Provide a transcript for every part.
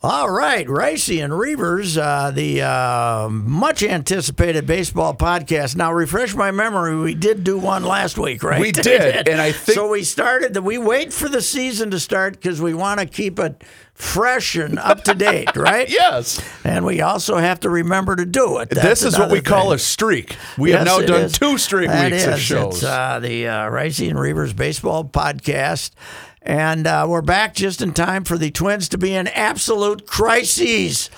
All right, Ricey and Reavers, uh, the uh, much anticipated baseball podcast. Now, refresh my memory. We did do one last week, right? We did, and I think so. We started. The, we wait for the season to start because we want to keep it fresh and up to date, right? yes. And we also have to remember to do it. That's this is what we another call a streak. We Yes, have now done is. two straight That weeks of shows. It's uh, the uh, Ricey and Reavers Baseball Podcast. And uh, we're back just in time for the Twins to be in absolute crises.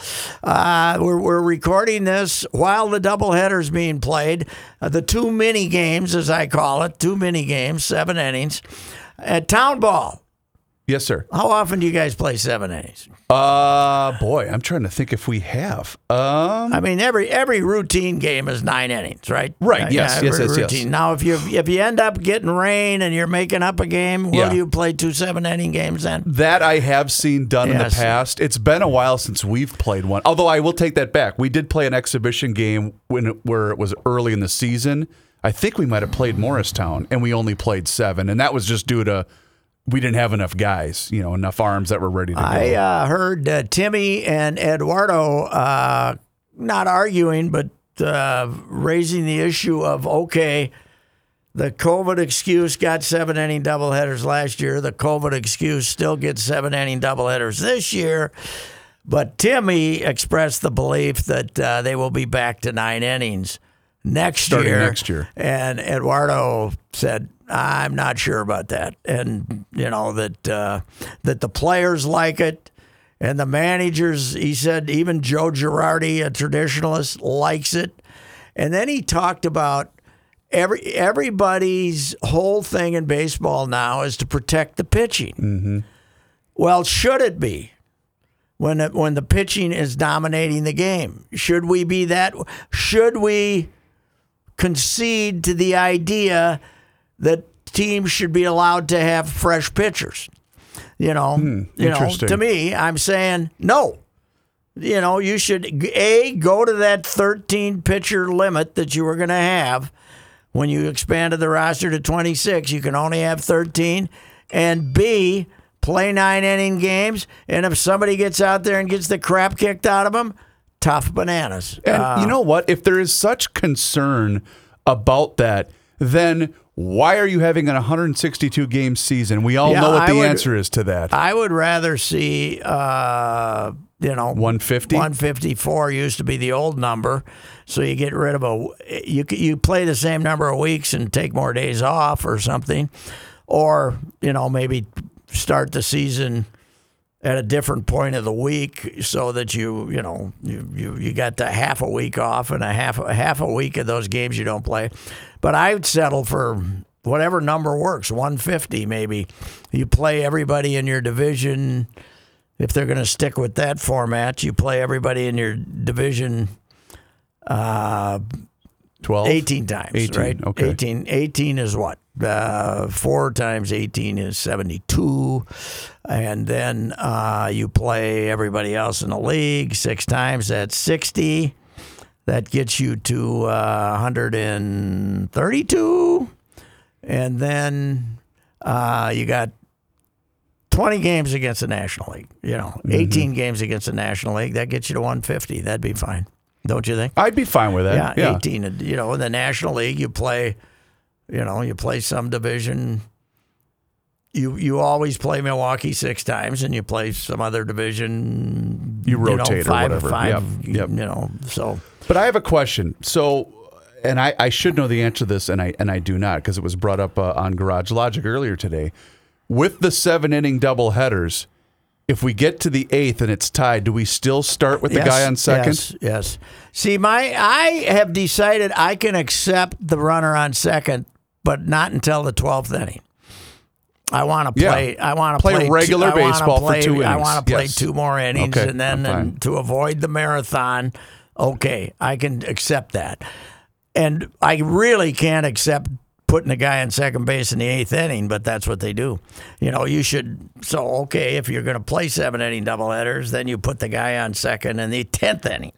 Uh, we're, we're recording this while the doubleheader's being played. Uh, the two mini games, as I call it, two mini games, seven innings. At Town Ball, yes, sir. how often do you guys play seven innings? Uh boy, I'm trying to think if we have. Um, I mean, every every routine game is nine innings, right? Right, Uh, yes, every yes, yes, yes. Now, if you if you end up getting rain and you're making up a game, will Yeah. you play two seven inning games then? that I have seen done in the past. It's been a while since we've played one. Although I will take that back. We did play an exhibition game when it, where it was early in the season. I think we might have played Morristown, and we only played seven, and that was just due to we didn't have enough guys, you know, enough arms that were ready to go. I uh, heard uh, Timmy and Eduardo uh, not arguing, but uh, raising the issue of okay, the COVID excuse got seven inning doubleheaders last year. The COVID excuse still gets seven inning doubleheaders this year. But Timmy expressed the belief that uh, they will be back to nine innings next Starting year. next year. And Eduardo said, "I'm not sure about that," and you know that uh, that the players like it, and the managers. He said even Joe Girardi, a traditionalist, likes it. And then he talked about every everybody's whole thing in baseball now is to protect the pitching. Mm-hmm. Well, should it be? When it, when the pitching is dominating the game, should we be that? Should we concede to the idea that teams should be allowed to have fresh pitchers. You know, you know. Hmm. To me, I'm saying no. You know, you should a go to that 13 pitcher limit that you were going to have when you expanded the roster to 26. You can only have 13, and b play nine inning games. And if somebody gets out there and gets the crap kicked out of them, tough bananas. And Uh, you know what? If there is such concern about that, then why are you having an 162 game season? We all Yeah, know what the would- answer is to that. I would rather see, uh, you know, 150? 154 used to be the old number, so you get rid of a. You you play the same number of weeks and take more days off or something, or you know maybe start the season at a different point of the week so that you you know you you, you got the half a week off and a half a half a week of those games you don't play. But I would settle for whatever number works, 150 maybe. You play everybody in your division if they're going to stick with that format, you play everybody in your division uh, 12? 18 times, 18, right? okay. 18, 18 is what? Uh, four times 18 is 72. And then uh, you play everybody else in the league six times, that's 60. That gets you to uh, 132. And then uh, you got 20 games against the National League, you know, Mm-hmm. 18 games against the National League. That gets you to 150. That'd be fine. Don't you think? I'd be fine with that. Yeah. 18. You know, in the National League, you play, you know, you play some division you you always play Milwaukee six times, and you play some other division. You know, rotate or whatever. Five, Yep, yep. You know, so But I have a question. So, and I, I should know the answer to this, and I and I do not because it was brought up uh, on Garage Logic earlier today. With the seven inning double headers, if we get to the eighth and it's tied, do we still start with the Yes, guy on second? Yes, yes. See, my I have decided I can accept the runner on second, but not until the twelfth inning. I want to Yeah. play. I want to Play play, regular two, baseball for play- two I want to play Yes. two more innings, Okay, and then and to avoid the marathon. Okay, I can accept that, and I really can't accept putting a guy on second base in the eighth inning, but that's what they do. You know, you should. So okay, if you're going to play seven inning doubleheaders, then you put the guy on second in the tenth inning,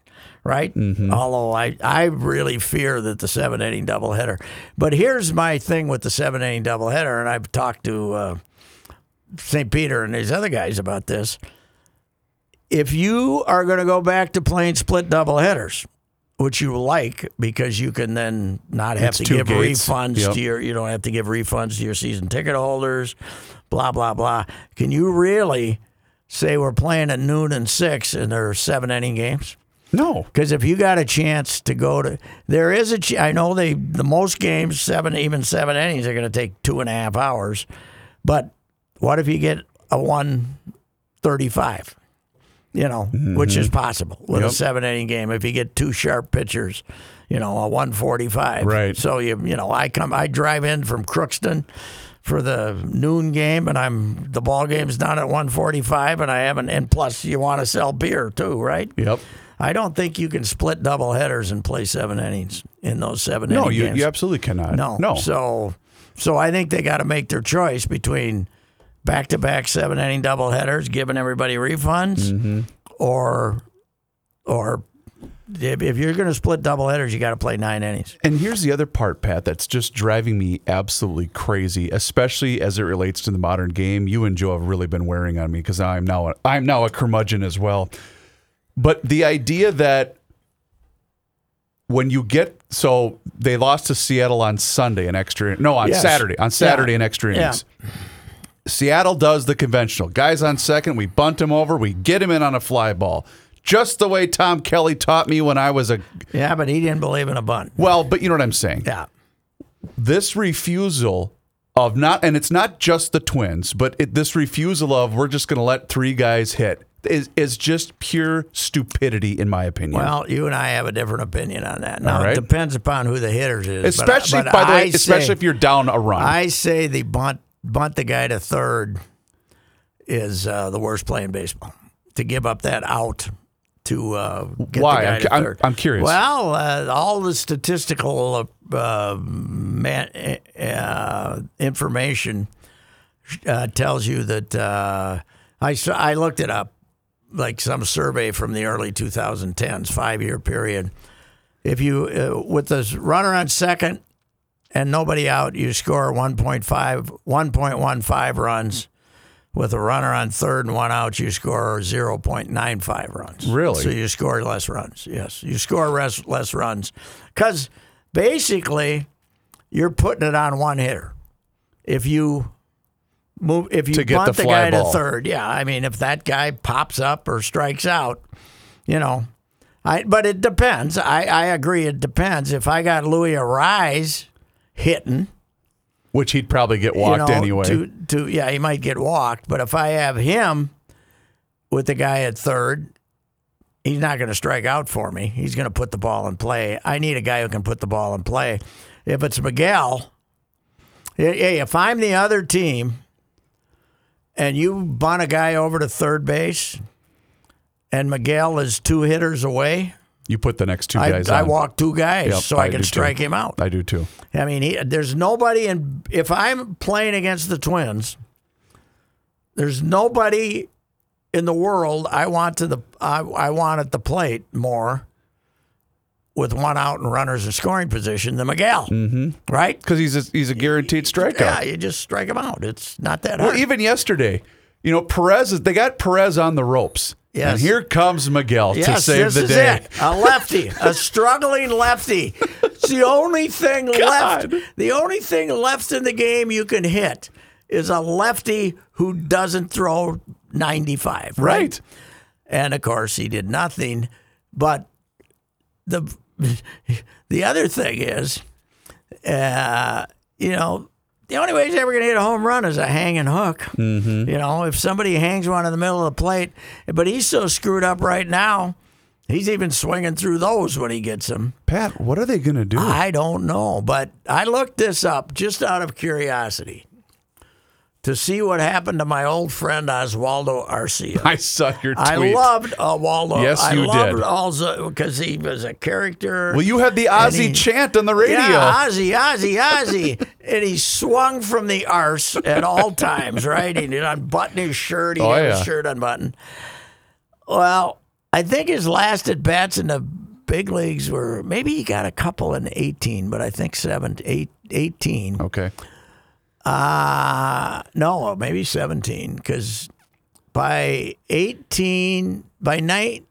right? Mm-hmm. Although I I really fear that the seven inning doubleheader. But here's my thing with the seven inning doubleheader, and I've talked to uh, St. Peter and these other guys about this. If you are going to go back to playing split doubleheaders, which you like because you can then not have It's to give gates. refunds Yep. to your you don't have to give refunds to your season ticket holders, blah blah blah. Can you really say we're playing at noon and six and there are seven inning games? No. Because if you got a chance to go to, there is a. Ch- I know they the most games seven even seven innings are going to take two and a half hours, but what if you get a one thirty five? You know, which is mm-hmm. possible with a seven inning game. If you get two sharp pitchers, you know, a one forty five. Right. So you you know, I come, I drive in from Crookston for the noon game, and I'm the ball game's done at one forty five, and I haven't. And plus, you want to sell beer too, right? Yep. I don't think you can split double headers and play seven innings in those seven No, you, games. you absolutely cannot. no, No. So, so I think they got to make their choice between back to back seven inning double headers, giving everybody refunds, Mm-hmm. or, or if, you're going to split double headers, you got to play nine innings. And here's the other part, Pat, that's just driving me absolutely crazy, especially as it relates to the modern game. You and Joe have really been wearing on me because I'm now a, I'm now a curmudgeon as well. But the idea that when you get so they lost to Seattle on Sunday in extra no on Yes. Saturday on Saturday Yeah. in extra Yeah. Seattle does the conventional. Guys on second, we bunt him over, we get him in on a fly ball. Just the way Tom Kelly taught me when I was a Yeah, but he didn't believe in a bunt. well, but you know what I'm saying Yeah. this refusal of not, and it's not just the twins, but it, this refusal of we're just going to let three guys hit is is just pure stupidity, in my opinion. Well, you and I have a different opinion on that. Now right. it depends upon who the hitters is, but- especially but by the way, especially say- if you're down a run. I say the bunt bunt the guy to third is uh, the worst play in baseball. To give up that out to uh, get Why? the guy I'm to cu- I'm- I'm curious. Well, uh, all the statistical uh, man, uh, information uh, tells you that uh, I saw, I looked it up, like some survey from the early 2010s, five year period. If you uh, with the runner on second and nobody out, you score 1.5, 1.15 runs. With a runner on third and one out, you score 0.95 runs. Really? So you score less runs. Yes, you score less, less runs because basically you're putting it on one hitter. If you move, if you bunt the the, guy ball. to third, yeah. I mean, if that guy pops up or strikes out, you know. I but it depends. I, I agree. It depends. If I got Luis Arraez hitting, which he'd probably get you walked know, anyway. To, to yeah, he might get walked. But if I have him with the guy at third, he's not going to strike out for me. He's going to put the ball in play. I need a guy who can put the ball in play. If it's Miguel, hey, if I'm the other team, and you bunt a guy over to third base, and Miguel is two hitters away, you put the next two guys I on. walk two guys Yep, so I, I can do too. strike him out. I do too. I mean, he, there's nobody in. If I'm playing against the Twins, there's nobody in the world I want to the I, I want at the plate more with one out and runners in scoring position than Miguel. Mm-hmm. Right? Because he's a, he's a guaranteed strikeout. Yeah, you just strike him out. It's not that hard. Well, even yesterday, you know, Perez they got Perez on the ropes. Yes. And here comes Miguel to Yes, save this the is day. it. A lefty, a struggling lefty. It's the only thing left. The only thing left in the game you can hit is a lefty who doesn't throw 95. Right. Right. And of course, he did nothing. But the the other thing is, uh, you know, the only way he's ever going to hit a home run is a hanging hook. Mm-hmm. You know, if somebody hangs one in the middle of the plate, but he's so screwed up right now. He's even swinging through those when he gets them. Pat, what are they going to do? I don't know, but I looked this up just out of curiosity to see what happened to my old friend Oswaldo Arcia. I saw your tweet. I loved uh, Waldo. Yes, I you loved did. also because he was a character. well, you had the Ozzy he- chant on the radio. Yeah, Ozzy, Ozzy, Ozzy, and he swung from the arse at all times. Right, he did unbutton his shirt. He Oh, had yeah. his shirt unbuttoned. Well, I think his last at bats in the big leagues were maybe he got a couple in eighteen, but I think seven, eight, 18. Okay. Uh no, maybe 17 cuz by 18 by night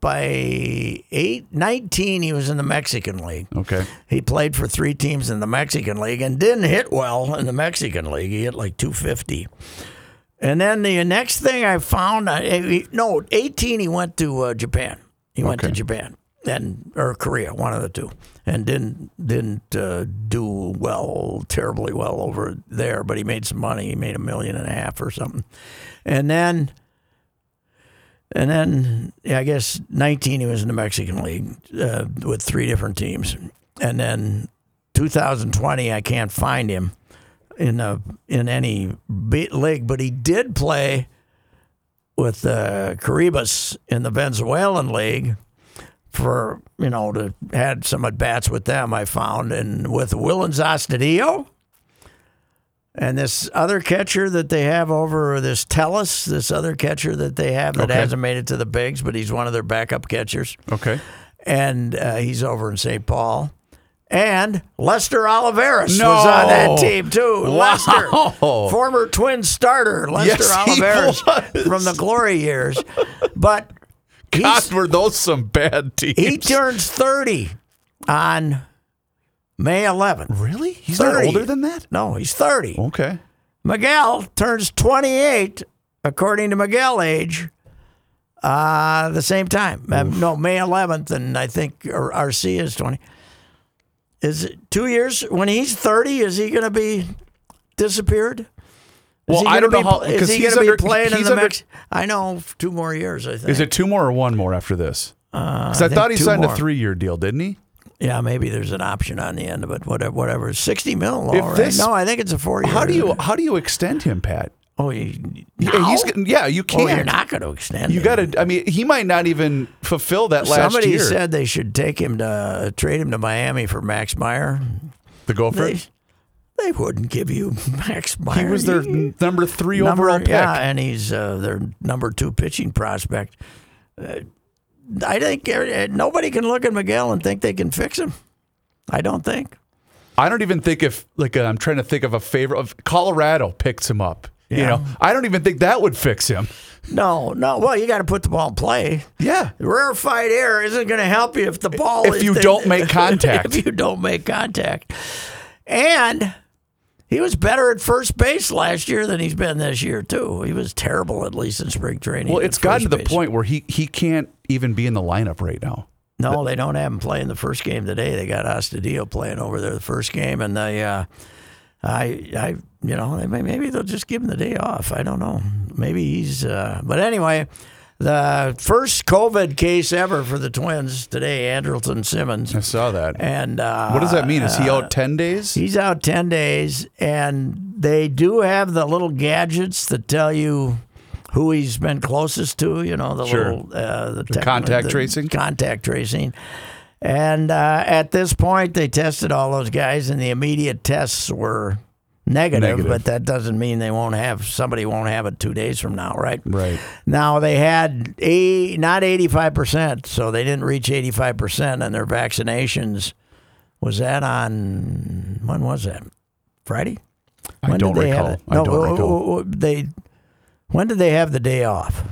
by 8 19 he was in the Mexican League. Okay. He played for three teams in the Mexican League and didn't hit well in the Mexican League. He hit like 250. And then the next thing I found, no, 18 he went to uh, Japan. He went to Japan and or Korea, one of the two, and didn't didn't uh, do well, terribly well over there. But he made some money. He made a million and a half or something. And then, and then yeah, I guess 19 he was in the Mexican League uh, with three different teams, and then 2020 I can't find him in a in any league, but he did play with uh, Caribes in the Venezuelan league for you know to had some at bats with them. I found and with Willians Astudillo and this other catcher that they have over this Telis, this other catcher that they have that Okay. hasn't made it to the bigs, but he's one of their backup catchers Okay. and uh, he's over in St. Paul. And Lester Oliveros No. was on that team too. Wow. Lester, former Twin starter, Lester Yes, Oliveros from the glory years. But God, were those some bad teams? he turns 30 on May 11th. really? He's not older than that? No, he's 30. Okay. Miguel turns 28, according to Miguel age, uh, the same time. Uh, no, May 11th, and I think RC is 20. Is it two years? When he's 30, is he going to be disappeared? Well, he I don't know be how- because he going to be playing in the under-? I know, two more years, I think. Is it two more or one more after this? Uh, because I, think thought he signed more. a three-year deal, didn't he? Yeah, maybe there's an option on the end of it. Whatever, whatever. 60 mil, all right. this- no, I think it's a four year. How do you how do you extend him, Pat? Oh, you, Yeah, he's yeah, you Oh, can't. you're not going to extend You got to. I mean, he might not even fulfill that last Somebody year. said they should take him to trade him to Miami for Max Meyer. the Gopher. They, they wouldn't give you Max Meyer. He was their number three number, overall pick. Yeah, and he's uh, their number two pitching prospect. Uh, I think uh, nobody can look at Miguel and think they can fix him. I don't think. I don't even think if like uh, I'm trying to think of a favorite of Colorado picks him up. You know, I don't even think that would fix him. No, no. Well, you got to put the ball in play. Yeah. Rarefied air isn't going to help you if the ball If you don't make contact. if you don't make contact, and he was better at first base last year than he's been this year too. He was terrible at least in spring training. Well, it's gotten to the base. point where he he can't even be in the lineup right now. No, they don't have him playing the first game today. They got Astudillo playing over there the first game, and they, uh, I, I, you know, maybe they'll just give him the day off. I don't know. Maybe he's, uh, but anyway, the first COVID case ever for the Twins today, Andrelton Simmons, I saw that. and uh, what does that mean? Is he out ten days? He's out 10 days, and they do have the little gadgets that tell you who he's been closest to, you know, the Sure. little uh, the, tech- contact the tracing? Contact tracing. And uh, at this point, they tested all those guys, and the immediate tests were negative, Negative. but that doesn't mean they won't have somebody won't have it two days from now, right? Right. Now they had a not eighty five percent, so they didn't reach eighty five percent, and their vaccinations was that on when was that? Friday. I don't did they have recall. it? I No, don't recall. They when did they have the day off?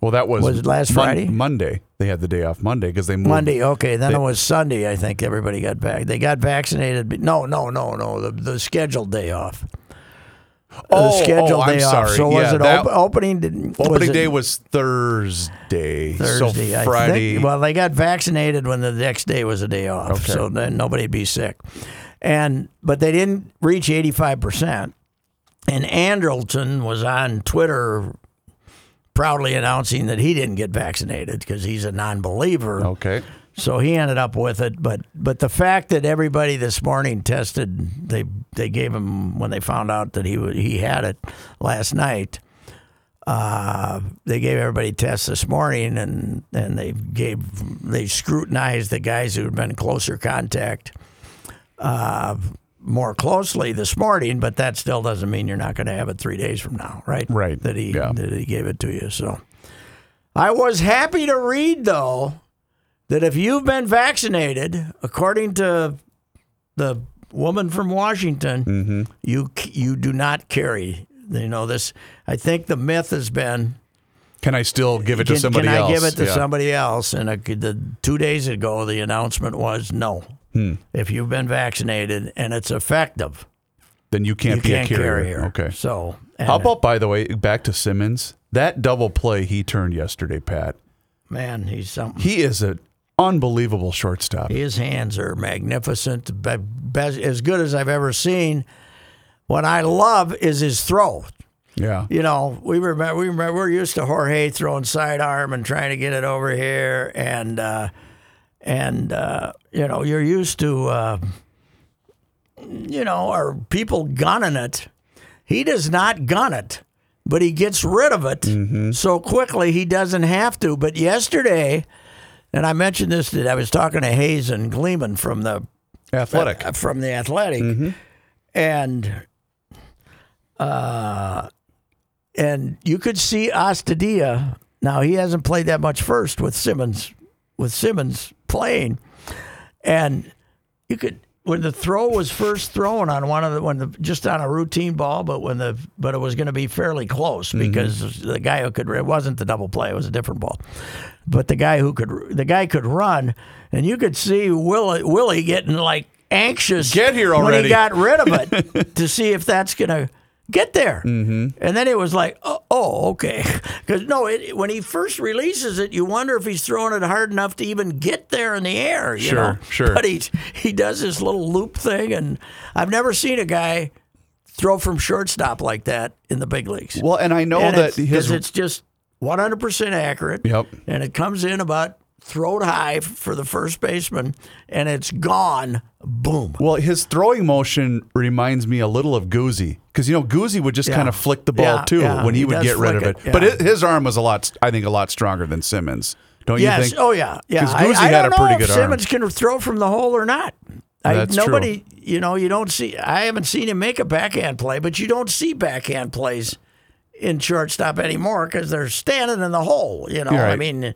Well, that was Was it last Mon- Friday? Monday. They had the day off Monday because they moved. Monday. Okay, then They- it was Sunday. I think everybody got back. They got vaccinated. but- No, no, no, no. The the scheduled day off. Oh, the scheduled oh, I'm day off. sorry. So was Yeah, it that- op- opening? did- was Opening it day was Thursday. Thursday. So I Friday. think, well, they got vaccinated when the next day was a day off, Okay. so then nobody'd be sick. And but they didn't reach eighty five percent. And Andrelton was on Twitter proudly announcing that he didn't get vaccinated because he's a non-believer. okay. So he ended up with it, but but the fact that everybody this morning tested, they they gave him when they found out that he he had it last night. Uh, they gave everybody tests this morning, and and they gave they scrutinized the guys who had been in closer contact uh, more closely this morning. But that still doesn't mean you're not going to have it three days from now, right? Right. That he Yeah. that he gave it to you. So I was happy to read though that if you've been vaccinated, according to the woman from Washington, Mm-hmm. you you do not carry. You know this. I think the myth has been Can I still give it to can, somebody can else? I give it to Yeah. somebody else? And the two days ago, the announcement was no. Hmm. If you've been vaccinated and it's effective, Then you can't you be can't a carrier. carry here. Okay. So How about, by the way, back to Simmons? That double play he turned yesterday, Pat. man? He's something. He is an unbelievable shortstop. His hands are magnificent, be- best, as good as I've ever seen. What I love is his throw. Yeah. You know, we remember we remember we're used to Jorge throwing sidearm and trying to get it over here, and uh, and uh, you know you're used to uh, you know are people gunning it. He does not gun it, but he gets rid of it so quickly he doesn't have to. But yesterday, and I mentioned this that I was talking to Hayes and Gleeman from the Athletic. uh, from the athletic and uh and you could see Astudillo now he hasn't played that much first with Simmons with Simmons playing. And you could when the throw was first thrown on one of the when the just on a routine ball but when the but it was going to be fairly close mm-hmm. because the guy who could it wasn't the double play it was a different ball. But the guy who could the guy could run and you could see Willie, Willie getting like anxious Get here already. when he got rid of it to see if that's going to get there mm-hmm. and then it was like oh, oh okay because no it, when he first releases it you wonder if he's throwing it hard enough to even get there in the air you Sure, know? sure. but he he does this little loop thing and I've never seen a guy throw from shortstop like that in the big leagues Well, and I know and that it's, his it's just 100% accurate. Yep. And it comes in about throat high for the first baseman, and it's gone. Boom. well, his throwing motion reminds me a little of Goozy because you know Goozy would just Yeah. kind of flick the ball Yeah, too yeah, when he, he would get rid of it. it, But it, his arm was a lot, I think, a lot stronger than Simmons. Don't you yes. think? Oh yeah. Yeah. 'Cause I, Guzzi I had don't a pretty know good if arm. Simmons can throw from the hole or not. I, That's true. nobody, you know, you don't see. I haven't seen him make a backhand play, but you don't see backhand plays in shortstop anymore because they're standing in the hole. You know, You're I mean,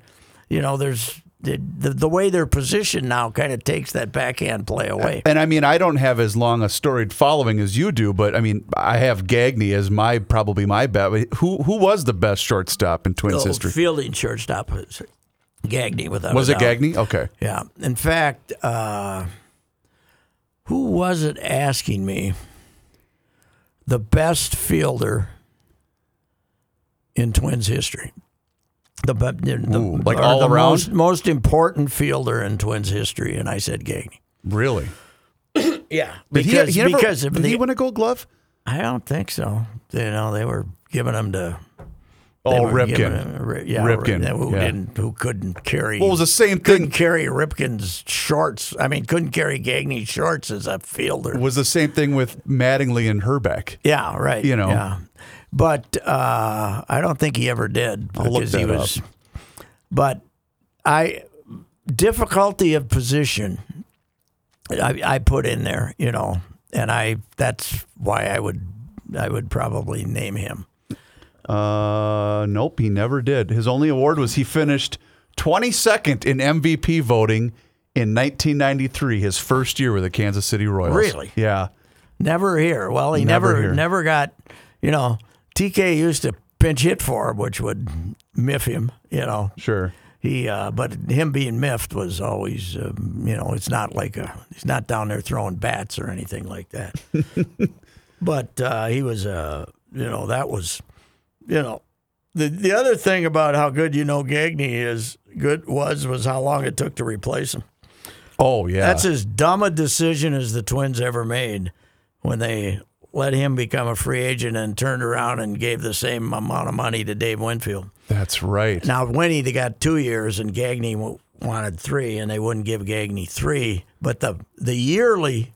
you know, there's the, the the way they're positioned now kind of takes that backhand play away. And I mean, I don't have as long a storied following as you do, but I mean, I have Gagne as my probably my bet. But Who who was the best shortstop in Twins Oh, history? Fielding shortstop was Gagne without Was it. Gagne? Okay. Yeah. In fact, uh, who was it asking me the best fielder in Twins history? The, be- the, the- Ooh, like all the around? most, most important fielder in Twins history, and I said Gagne. Really? Yeah, Did he- because he, never- because did the, he win a Gold Glove? I don't think so. You know, they were giving him to Oh, they Ripken. him- yeah, Ripken, who yeah. didn't, who couldn't carry. Well, it was the same couldn't thing. carry Ripken's shorts. I mean, couldn't carry Gagne's shorts as a fielder. It was the same thing with Mattingly and Hrbek. Yeah, right. You know. yeah. But uh, I don't think he ever did because he was. But I difficulty of position. I, I put in there, you know, and I that's why I would I would probably name him. Uh, nope, he never did. His only award was he finished 22nd in MVP voting in 1993, his first year with the Kansas City Royals. Really? Yeah. Never here. Well, he Never never never got. You know, TK used to pinch hit for him, which would miff him. You know, Sure. He, uh, but him being miffed was always, um, you know, it's not like a, he's not down there throwing bats or anything like that. but uh, he was uh, you know that was you know the the other thing about how good you know Gagne is good was was how long it took to replace him. Oh yeah, That's as dumb a decision as the Twins ever made when they let him become a free agent and turned around and gave the same amount of money to Dave Winfield. that's right. Now, Winnie, they got two years, and Gagne wanted three, and they wouldn't give Gagne three. But the the yearly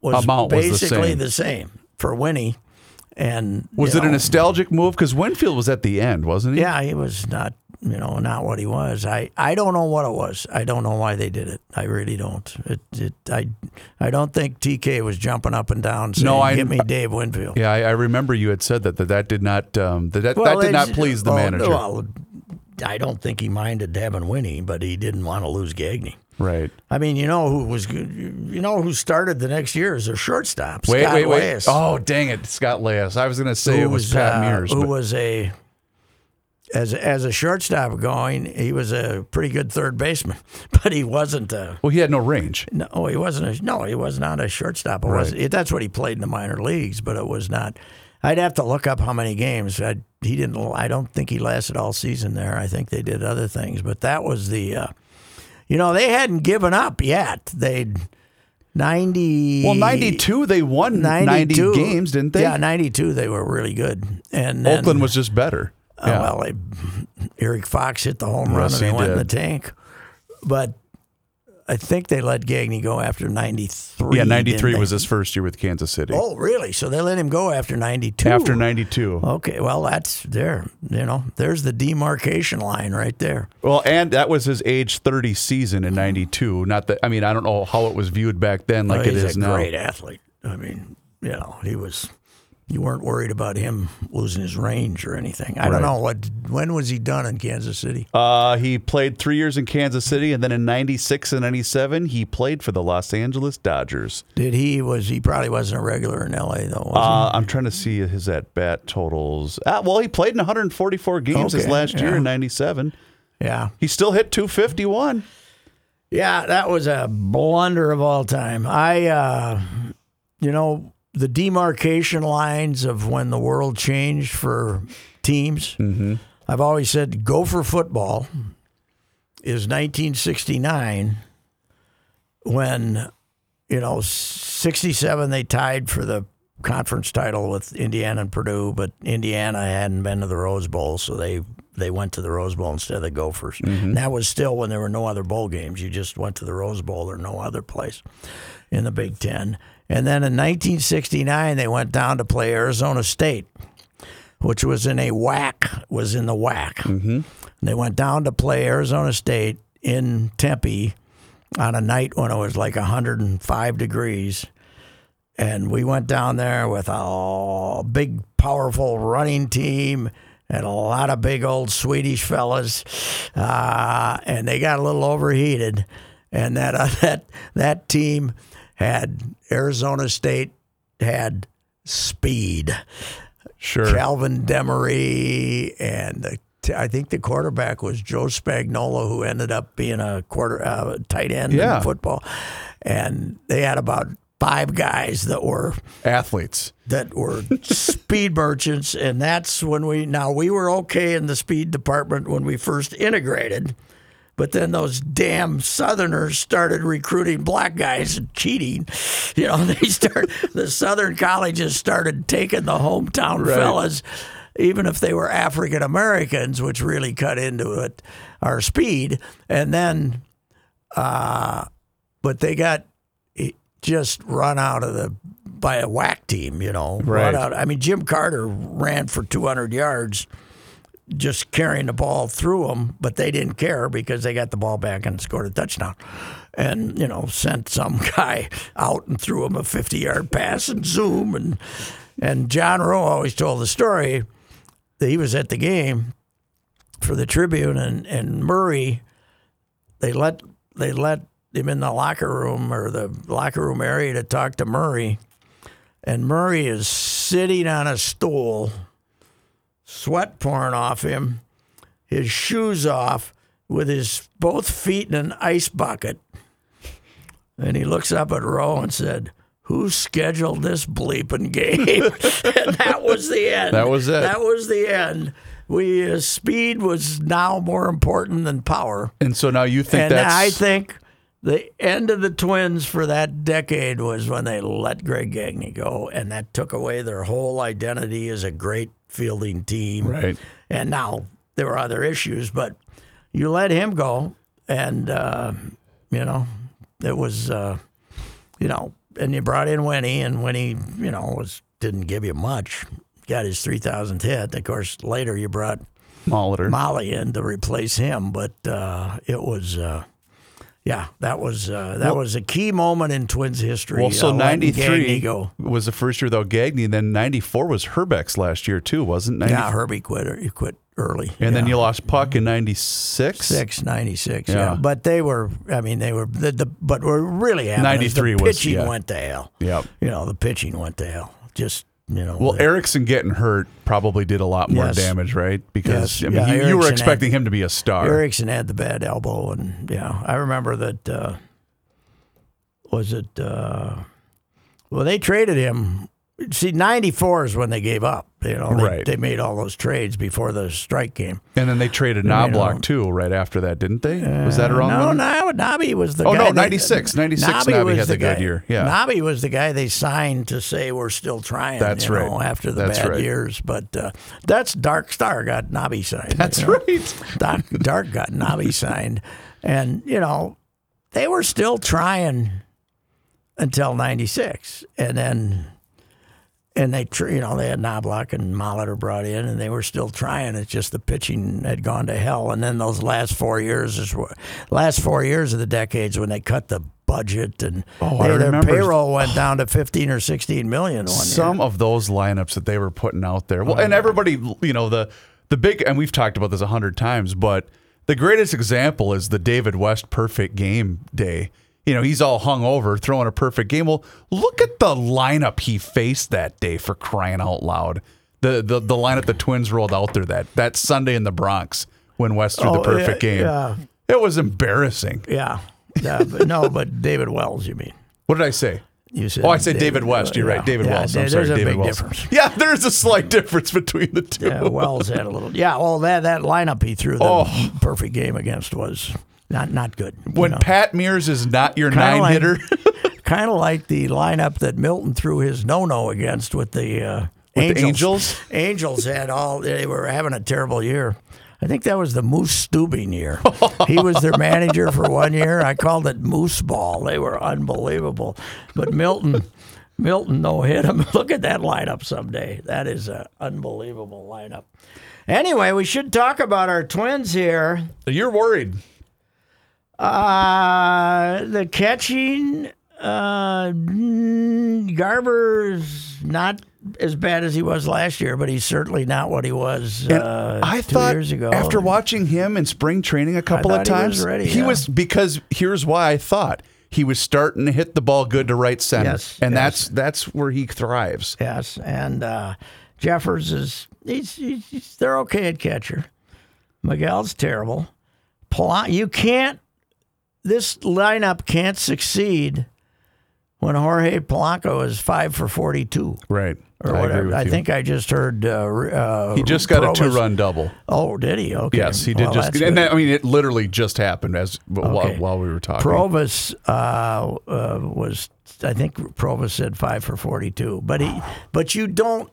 was Amount was the basically same. the same for Winnie. And Was it a nostalgic move? Because Winfield was at the end, wasn't he? Yeah, he was not, you know, not what he was. I, I don't know what it was. I don't know why they did it. I really don't. It, it I I don't think TK was jumping up and down saying, No, I- "Give me Dave Winfield." Yeah, I, I remember you had said that that, that did not um, that that, that did not please the oh, manager. Well, I don't think he minded having Winnie, but he didn't want to lose Gagne. right. I mean, you know who was? You know who started the next year as their shortstop? Wait, Scott wait, wait. Oh, dang it, Scott Leius. I was going to say who it was Pat uh, Meares. who but- was a as as a shortstop going. He was a pretty good third baseman, but he wasn't a. well, he had no range. No, he wasn't a. No, he was not a shortstop. It was. It, that's what he played in the minor leagues, but it was not. I'd have to look up how many games. I, he didn't. I don't think he lasted all season there. I think they did other things, but that was the. Uh, you know, they hadn't given up yet. They'd ninety. Well, 92, they won 90 92 games, didn't they? Yeah, ninety two. They were really good, and then, Oakland was just better. Uh, Yeah. well, they, Eric Fox hit the home run Yes, and they he went in the tank. But I think they let Gagne go after 93. yeah, 93 was his first year with Kansas City. Oh, really? So they let him go after 92? After 92. Okay, well, that's there. You know, there's the demarcation line right there. Well, and that was his age 30 season in 92. Not that, I mean, I don't know how it was viewed back then like Well, it he's a now. great athlete. I mean, you know, he was. You weren't worried about him losing his range or anything. I Right. don't know what. When was he done in Kansas City? Uh, he played three years in Kansas City, and then in 96 and 97, he played for the Los Angeles Dodgers. Did he was he probably wasn't a regular in L.A. though? Uh, I'm trying to see his at bat totals. Uh, well, he played in 144 games his Okay, last year in 97. Yeah, He still hit 251. Yeah, that was a blunder of all time. I, uh, you know, the demarcation lines of when the world changed for teams. Mm-hmm. I've always said Gopher football is 1969 when, you know, 67 they tied for the conference title with Indiana and Purdue, but Indiana hadn't been to the Rose Bowl, so they they went to the Rose Bowl instead of the Gophers. And that was still when there were no other bowl games. You just went to the Rose Bowl or no other place in the Big Ten. And then in 1969, they went down to play Arizona State, which was in a WAC, was in the WAC. Mm-hmm. They went down to play Arizona State in Tempe on a night when it was like 105 degrees. And we went down there with a big, powerful running team and a lot of big old Swedish fellas. Uh, and they got a little overheated. And that, uh, that, that team had Arizona State had speed. Sure. Calvin Demery and the, I think the quarterback was Joe Spagnola, who ended up being a quarter uh, tight end Yeah. in football. And they had about five guys that were Athletes. that were speed merchants, and that's when we now we were okay in the speed department when we first integrated. But then those damn Southerners started recruiting black guys and cheating. You know, they start the Southern colleges started taking the hometown fellas, even if they were African Americans, which really cut into it, our speed. And then, uh, but they got just run out of the by a WAC team. You know, Right. run out. I mean, Jim Carter ran for 200 yards just carrying the ball through them, but they didn't care because they got the ball back and scored a touchdown. And, you know, sent some guy out and threw him a 50 yard pass and zoom. And, and John Rowe always told the story that he was at the game for the Tribune and, and Murray, they let, they let him in the locker room or the locker room area to talk to Murray. And Murray is sitting on a stool sweat pouring off him, his shoes off, with his both feet in an ice bucket. And he looks up at Rowe and said, who scheduled this bleeping game? and that was the end. That was it. That was the end. We uh, speed was now more important than power, And so now you think that's and that's I think the end of the Twins for that decade was when they let Greg Gagne go, and that took away their whole identity as a great fielding team. right. And now there were other issues, but you let him go, and uh, you know it was, uh, you know, and you brought in Winnie, and Winnie, you know, was didn't give you much. Got his three thousandth hit. Of course, later you brought Molitor. Molly in to replace him, but uh, it was. Yeah, that was uh, that was a key moment in Twins history. Well, so uh, '93 was the first year without Gagne, and then '94 was Hrbek's last year too, wasn't? 90, Yeah, Herbie quit. He quit early. and then you lost Puck in '96. Six ninety six. Yeah. Yeah. but they were. I mean, they were. The, the but we're really having 93 the was- pitching yeah. went to hell. Yep. You know, the pitching went to hell. Just you know. Well, Erickson getting hurt probably did a lot more Yes. damage, right? Because Yes. I mean, Yeah, you, you were expecting had- him to be a star. Erickson had the bad elbow, and yeah, I remember that. Uh, was it? Uh, well, they traded him. See, ninety four is when they gave up. You know, they, Right. they made all those trades before the strike came. and then they traded Knoblauch um, too, right after that, didn't they? was that around? No, then? no, Nobby was the Oh, guy. no, that- 96. 96 Nobby was had the good year. Yeah. Nobby was the guy they signed to say we're still trying. That's you right. know, after the That's bad right. years, but uh, that's Dark Star got Nobby signed. That's you know. right. Doc, Dark got Nobby signed, and you know they were still trying until '96, and then and they tr- you know they had Knoblauch and Molitor brought in, and they were still trying. It's just the pitching had gone to hell, and then those last four years is last four years of the decades when they cut the budget and Oh, they- their payroll went down to 15 or 16 million one Some year. of those lineups that they were putting out there. Well, and everybody, you know, the the big and we've talked about this a hundred times, but the greatest example is the David West perfect game day. You know, he's all hung over, throwing a perfect game. Well, look at the lineup he faced that day for crying out loud. The the, the lineup the Twins rolled out there that that Sunday in the Bronx when West threw the Oh, perfect yeah, game. yeah. It was embarrassing. Yeah, yeah, but no, but David Wells, you mean? What did I say? You said Oh, I said David, West. You're yeah, right, David yeah, Wells. I'm sorry, there's a David big Wells. difference. Yeah, there's a slight difference between the two. Yeah, Wells had a little. Yeah, well, that that lineup he threw the Oh. perfect game against was not not good. When know. Pat Meares is not your Kinda nine like- hitter, kind of like the lineup that Milton threw his no-no against with the uh, With the Angels. Angels? Angels had all. They were having a terrible year. I think that was the Moose Stubing year. he was their manager for one year. I called it Moose Ball. They were unbelievable. But Milton, Milton no hit him. Look at that lineup someday. That is an unbelievable lineup. Anyway, we should talk about our twins here. you're worried. Uh, the catching, uh, mm, Garver's not as bad as he was last year, but he's certainly not what he was uh, I two thought years ago. after watching him in spring training a couple of times, he was ready, yeah. was because here's why I thought he was starting to hit the ball good to right center, Yes, and yes. that's that's where he thrives. yes, and uh, Jeffers is he's, he's, they're okay at catcher. Miguel's terrible. Polan- you can't. This lineup can't succeed when Jorge Polanco is five for forty-two. Right. or I whatever. I you. think I just heard. Uh, uh, he just got a two-run double. Oh, did he? Okay. Yes, he did Well, just, and that, I mean, it literally just happened as while, Okay. while we were talking. Provus uh, uh, was. I think Provus said five for forty-two, but he. But you don't.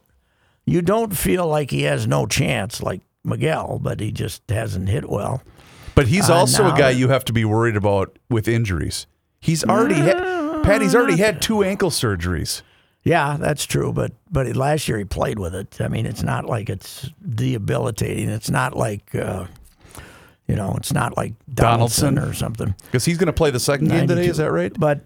You don't feel like he has no chance, like Miguel, but he just hasn't hit well. But he's Uh, also a guy you have to be worried about with injuries. He's already had, Patty's already had two ankle surgeries. Yeah, that's true. But but last year he played with it. I mean, it's not like it's debilitating. It's not like. Uh, you know, it's not like Donaldson, Donaldson? or something. Because he's going to play the second game today, is that right? But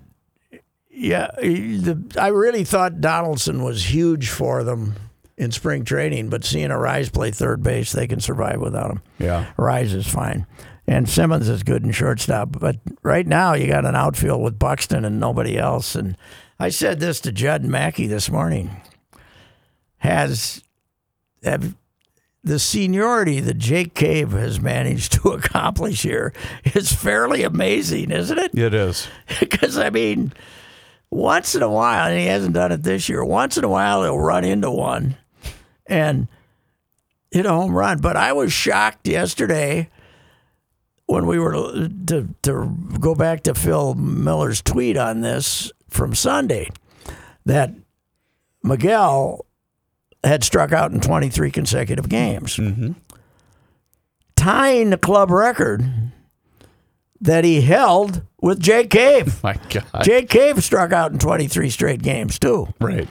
yeah, he- the, I really thought Donaldson was huge for them in spring training. But seeing Arraez play third base, they can survive without him. Yeah. Arraez is fine, and Simmons is good in shortstop. But right now, you got an outfield with Buxton and nobody else. And I said this to Judd Mackey this morning. Has have the seniority that Jake Cave has managed to accomplish here is fairly amazing, isn't it? It is. Because I mean, once in a while, and he hasn't done it this year. Once in a while, he'll run into one, and hit a home run. But I was shocked yesterday when we were to to go back to Phil Miller's tweet on this from Sunday that Miguel had struck out in 23 consecutive games, mm-hmm. tying the club record that he held with Jake Cave. My God. Jake Cave struck out in 23 straight games too. right.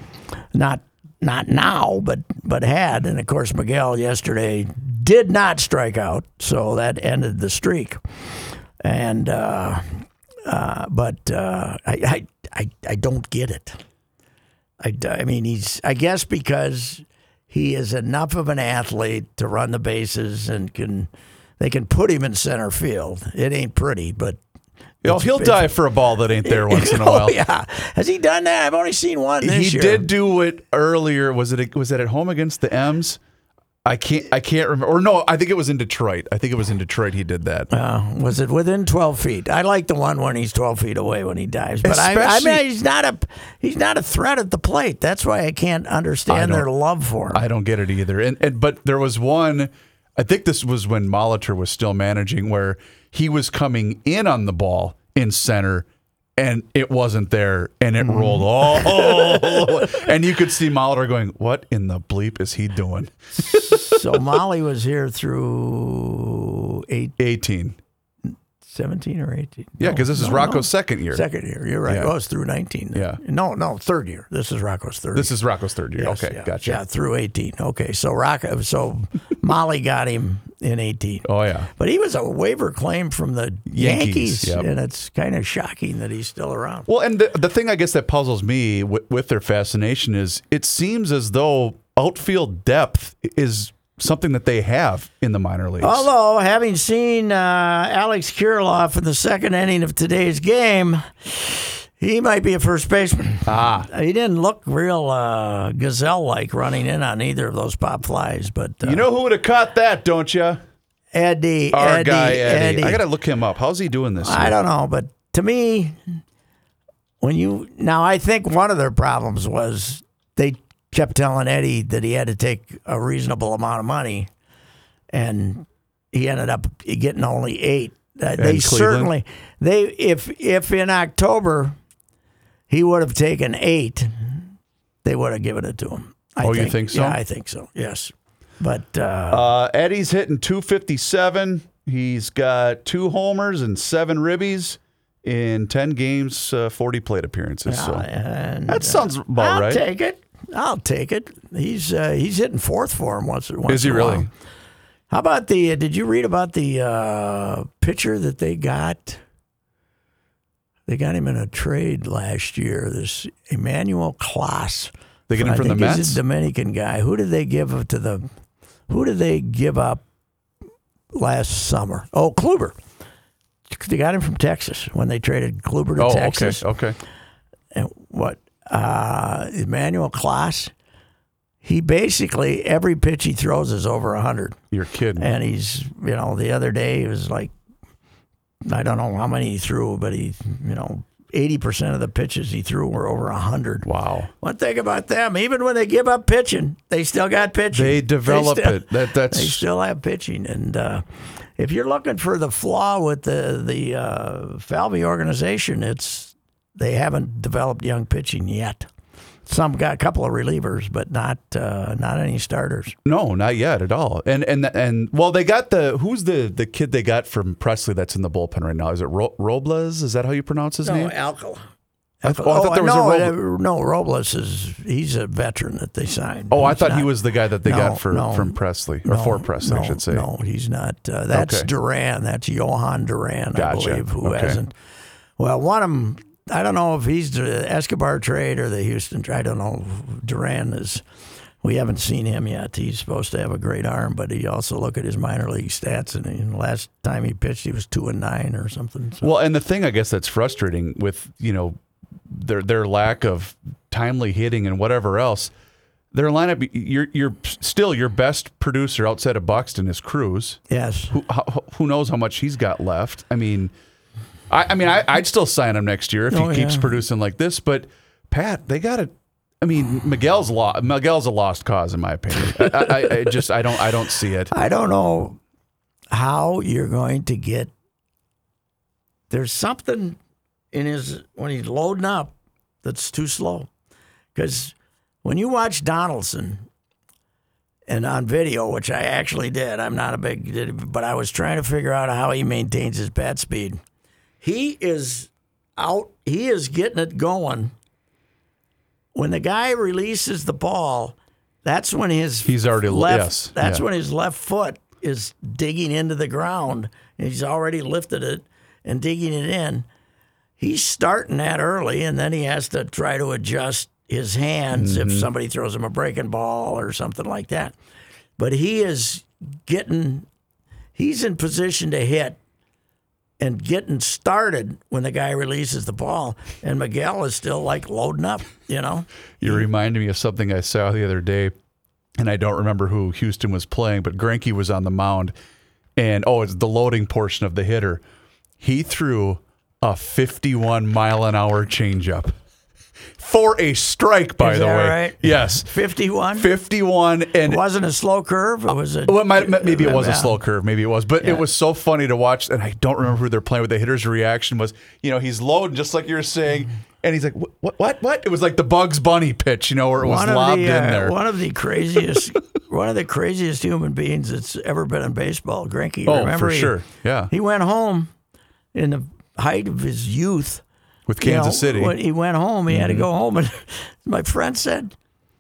Not not now, but but had, and of course Miguel yesterday did not strike out, so that ended the streak. And uh, uh, but uh, I, I I I don't get it. I, I mean he's I guess because he is enough of an athlete to run the bases and can they can put him in center field. It ain't pretty, but Know, he'll die for a ball that ain't there once in a while. Oh yeah, has he done that? I've only seen one he year. did do it earlier. Was it was it at home against the M's? I can't I can't remember. Or no, I think it was in Detroit. I think it was in Detroit. He did that. Uh, was it within twelve feet? I like the one when he's twelve feet away when he dives, but I, I mean he's not a he's not a threat at the plate. That's why I can't understand I their love for him. I don't get it either. And, and but there was one. I think this was when Molitor was still managing, where he was coming in on the ball in center, and it wasn't there, and it Mm-hmm. rolled all, and you could see Molitor going, "What in the bleep is he doing?" so Molly was here through eight, Eighteen, 17 or eighteen. yeah, No, because this is no, Rocco's no. second year. second year. You're right. Yeah. Well, it's through nineteen. then. Yeah. No, no, third year. This is Rocco's third. This year. is Rocco's third year. Yes, okay, yeah, gotcha. Yeah, through eighteen. Okay, so Rocco. So Molly got him in eighteen. Oh yeah. But he was a waiver claim from the Yankees, Yankees, yep. and it's kind of shocking that he's still around. Well, and the, the thing I guess that puzzles me with, with their fascination is it seems as though outfield depth is something that they have in the minor leagues. Although, having seen uh, Alex Kirilloff in the second inning of today's game, he might be a first baseman. ah, He didn't look real uh, gazelle-like running in on either of those pop flies, but uh, you know who would have caught that, don't you? Eddie, Our Eddie, guy Eddie. Eddie. I got to look him up. How's he doing this? I year? don't know, but to me, when you now, I think one of their problems was they kept telling Eddie that he had to take a reasonable amount of money, and he ended up getting only eight. Uh, they Cleveland? certainly they if if in October he would have taken eight, they would have given it to him. I Oh, you think so? Yeah, I think so. Yes, but uh, Uh, Eddie's hitting 257. He's got two homers and seven ribbies in 10 games, uh, 40 plate appearances. so and, that sounds about I'll right. take it. I'll take it. He's uh, he's hitting fourth for him once. once Is he really? while. How about the? Uh, did you read about the uh, pitcher that they got? They got him in a trade last year. This Emmanuel Clase. They get him from the he's Mets? a Dominican guy. Who did they give to the? Who did they give up last summer? Oh, Kluber. They got him from Texas when they traded Kluber to Oh, Texas okay. Okay. and what uh, Emmanuel Clase, he basically every pitch he throws is over hundred, You're kidding. and he's you know the other day it was like I don't know how many he threw, but he you know eighty percent of the pitches he threw were over hundred. wow. One thing about them, even when they give up pitching, they still got pitching. They develop still- it. That that's they still have pitching, and uh, if you're looking for the flaw with the the uh, Falvey organization, it's they haven't developed young pitching yet. Some got a couple of relievers, but not uh, not any starters. no, not yet at all. And and and well, they got the who's the the kid they got from Pressly that's in the bullpen right now. Is it Ro- Robles? Is that how you pronounce his name? Alcala. I th- oh, I thought there was a no, Robles. uh, no, Robles is he's a veteran that they signed. Oh, I He's thought he was the guy that they No, got for no. from Pressly or no, for Pressly, no, I should say. No, he's not. Uh, that's Okay. Duran. That's Jhoan Duran, Gotcha. I believe, who Okay. hasn't. Well, one of them. I don't know if he's the Escobar trade or the Houston trade. I don't know. Duran is. We haven't seen him yet. He's supposed to have a great arm, but he also look at his minor league stats. And he, last time he pitched, he was two and nine or something. So, Well, and the thing I guess that's frustrating with you know their their lack of timely hitting and whatever else, their lineup. You're you're still your best producer outside of Buxton is Cruz. yes, Who how, who knows how much he's got left? I mean, I, I mean, I, I'd still sign him next year if Oh, he keeps yeah. producing like this. But Pat, they got to. I mean, Miguel's lost. Miguel's a lost cause, in my opinion. I, I, I just, I don't, I don't see it. I don't know how you're going to get. There's something in his when he's loading up that's too slow. Because when you watch Donaldson and on video, which I actually did, I'm not a big, but I was trying to figure out how he maintains his bat speed. He is out. He is getting it going. When the guy releases the ball, that's when his He's already- left. yes, that's yeah. when his left foot is digging into the ground. And he's already lifted it and digging it in. He's starting that early, and then he has to try to adjust his hands if mm-hmm. somebody throws him a breaking ball or something like that. But he is getting, he's in position to hit and getting started when the guy releases the ball. And Miguel is still like loading up, you know? You reminded me of something I saw the other day, and I don't remember who Houston was playing, but Greinke was on the mound, and oh, it's the loading portion of the hitter. He threw a 51 mile an hour changeup for a strike, by Is the way. right? Yes, 51? 51, and It wasn't a slow curve. It was a. well, it might, maybe it was a slow curve. Maybe it was, but Yeah. it was so funny to watch. And I don't remember who they're playing with. The hitter's reaction was, you know, he's loading just like you were saying, and he's like, "What? What? What? what?" It was like the Bugs Bunny pitch, you know, where it was one lobbed the, in uh, there. One of the craziest, one of the craziest human beings that's ever been in baseball. Greinke. Oh, remember for he- sure. Yeah. He went home in the height of his youth. With you Kansas know, City. Mm-hmm. When he went home, he had to go home, and my friend said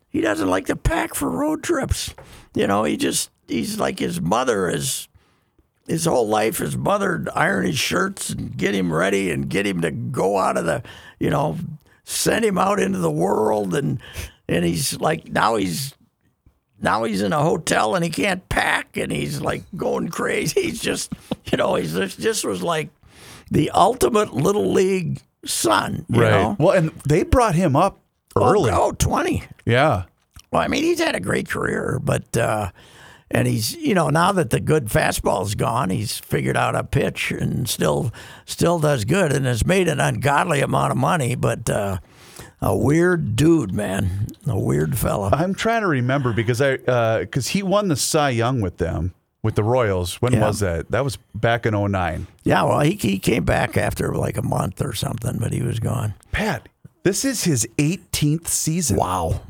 he doesn't like to pack for road trips. You know, he just he's like his mother is. His whole life, his mother iron his shirts and get him ready and get him to go out of the, you know, send him out into the world and and he's like now he's now he's in a hotel and he can't pack and he's like going crazy. He's just you know he's just, just was like the ultimate little league son. You right. Know? Well, and they brought him up early. Oh, oh, 20. Yeah. Well, I mean, he's had a great career, but uh, and he's you know now that the good fastball's gone, he's figured out a pitch and still still does good and has made an ungodly amount of money. But uh, a weird dude, man, a weird fella. I'm trying to remember because I because he won the Cy Young with them with the Royals. When Yeah. was that? That was back in 09. Yeah, well, he he came back after like a month or something, but he was gone. Pat, this is his 18th season. Wow.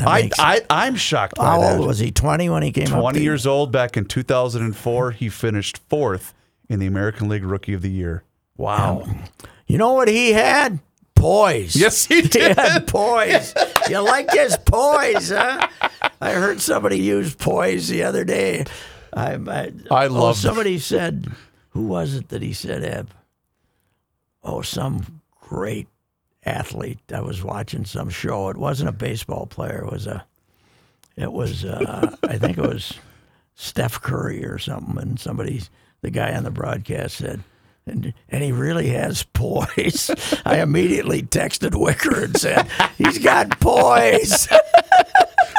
I, I, I, am shocked by how that. old was he? Twenty when he came up. 20 to- years old back in 2004. He finished fourth in the American League Rookie of the Year. Wow. You know what he had? Poise. Yes, he He did. had poise. You like his poise, huh? I heard somebody use poise the other day. I, I, I oh, love- somebody said, who was it that he said, Eb? Oh, some great athlete. I was watching some show. It wasn't a baseball player. It was a, it was, uh, I think it was Steph Curry or something. And somebody, the guy on the broadcast said, and, and he really has poise. I immediately texted Wicker and said, he's got poise.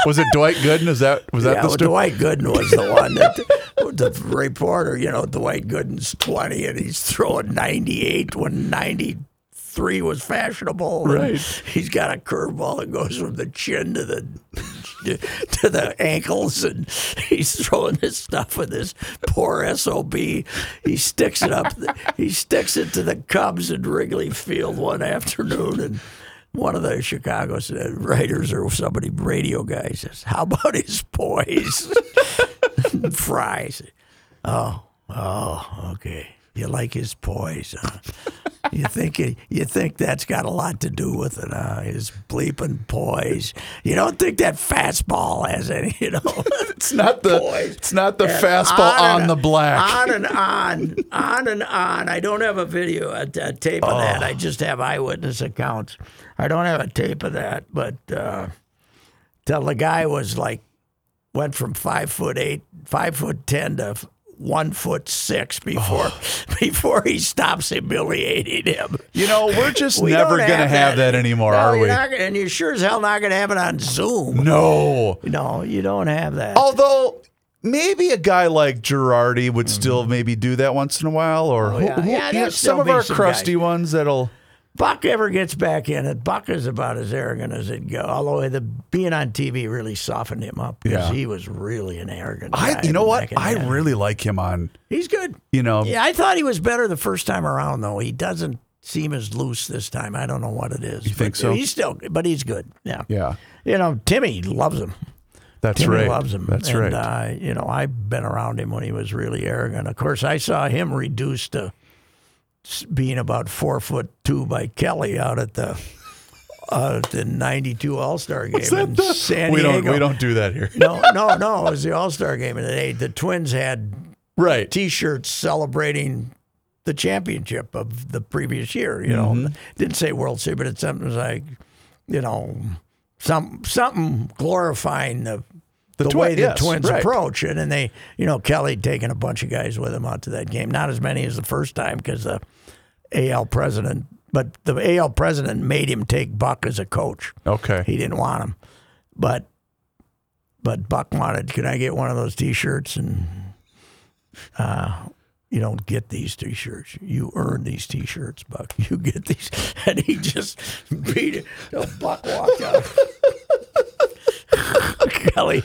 Was it Dwight Gooden? Is that was that yeah, the story? Dwight Gooden was the one that the reporter, you know, Dwight Gooden's 20 and he's throwing 98 when 93 was fashionable. Right. He's got a curveball that goes from the chin to the to the ankles and he's throwing this stuff with this poor SOB. He sticks it up he sticks it to the Cubs in Wrigley Field one afternoon and one of the Chicago uh, writers or somebody radio guy says, "How about his poise?" Fries. Oh, oh, okay. You like his poise? Huh? You think you think that's got a lot to do with it? Huh? His bleeping poise. You don't think that fastball has any? You know, It's not the Poise. it's not the And fastball on, and- the black. On and on, on and on. I don't have a video, a, a tape of that. Oh. I just have eyewitness accounts. I don't have a tape of that, but uh, till the guy was like went from five foot eight, five foot ten to one foot six before Oh. before he stops humiliating him. you know, we're just We never gonna have that, anymore, No, are we? not and you're sure as hell not going to have it on Zoom. no. No, you don't have that. Although maybe a guy like Girardi would still maybe do that once in a while, or Mm-hmm. Oh, yeah. who- Yeah, there'll know, still some of our crusty guys. ones that'll. Buck ever gets back in it, Buck is about as arrogant as it go. Although the being on TV really softened him up because Yeah. he was really an arrogant. I, guy you know what? I really like him on. he's good. You know, Yeah, I thought he was better the first time around, though. He doesn't seem as loose this time. I don't know what it is. You think so? He's still, but he's good. Yeah. yeah, You know, Timmy loves him. that's Timmy right. loves him. That's and, right. Uh, you know, I've been around him when he was really arrogant. Of course, I saw him reduced to being about four foot two by Kelly out at the uh, the '92 All Star game in San we Diego. don't. We don't do that here. No, no, no. It was the All Star game, and they, the Twins had Right. T-shirts celebrating the championship of the previous year. You know, Mm-hmm. didn't say World Series, but it's something like, you know, some something glorifying the the, Twi- way the yes, Twins right. approach it. And they, you know, Kelly taking a bunch of guys with him out to that game. Not as many as the first time because the AL president, but the AL president made him take Buck as a coach. Okay. He didn't want him, but but Buck wanted. Can I get one of those T-shirts? And uh, you don't get these T-shirts. You earn these T-shirts, Buck. You get these, and he just beat it. So Buck walked out. Kelly,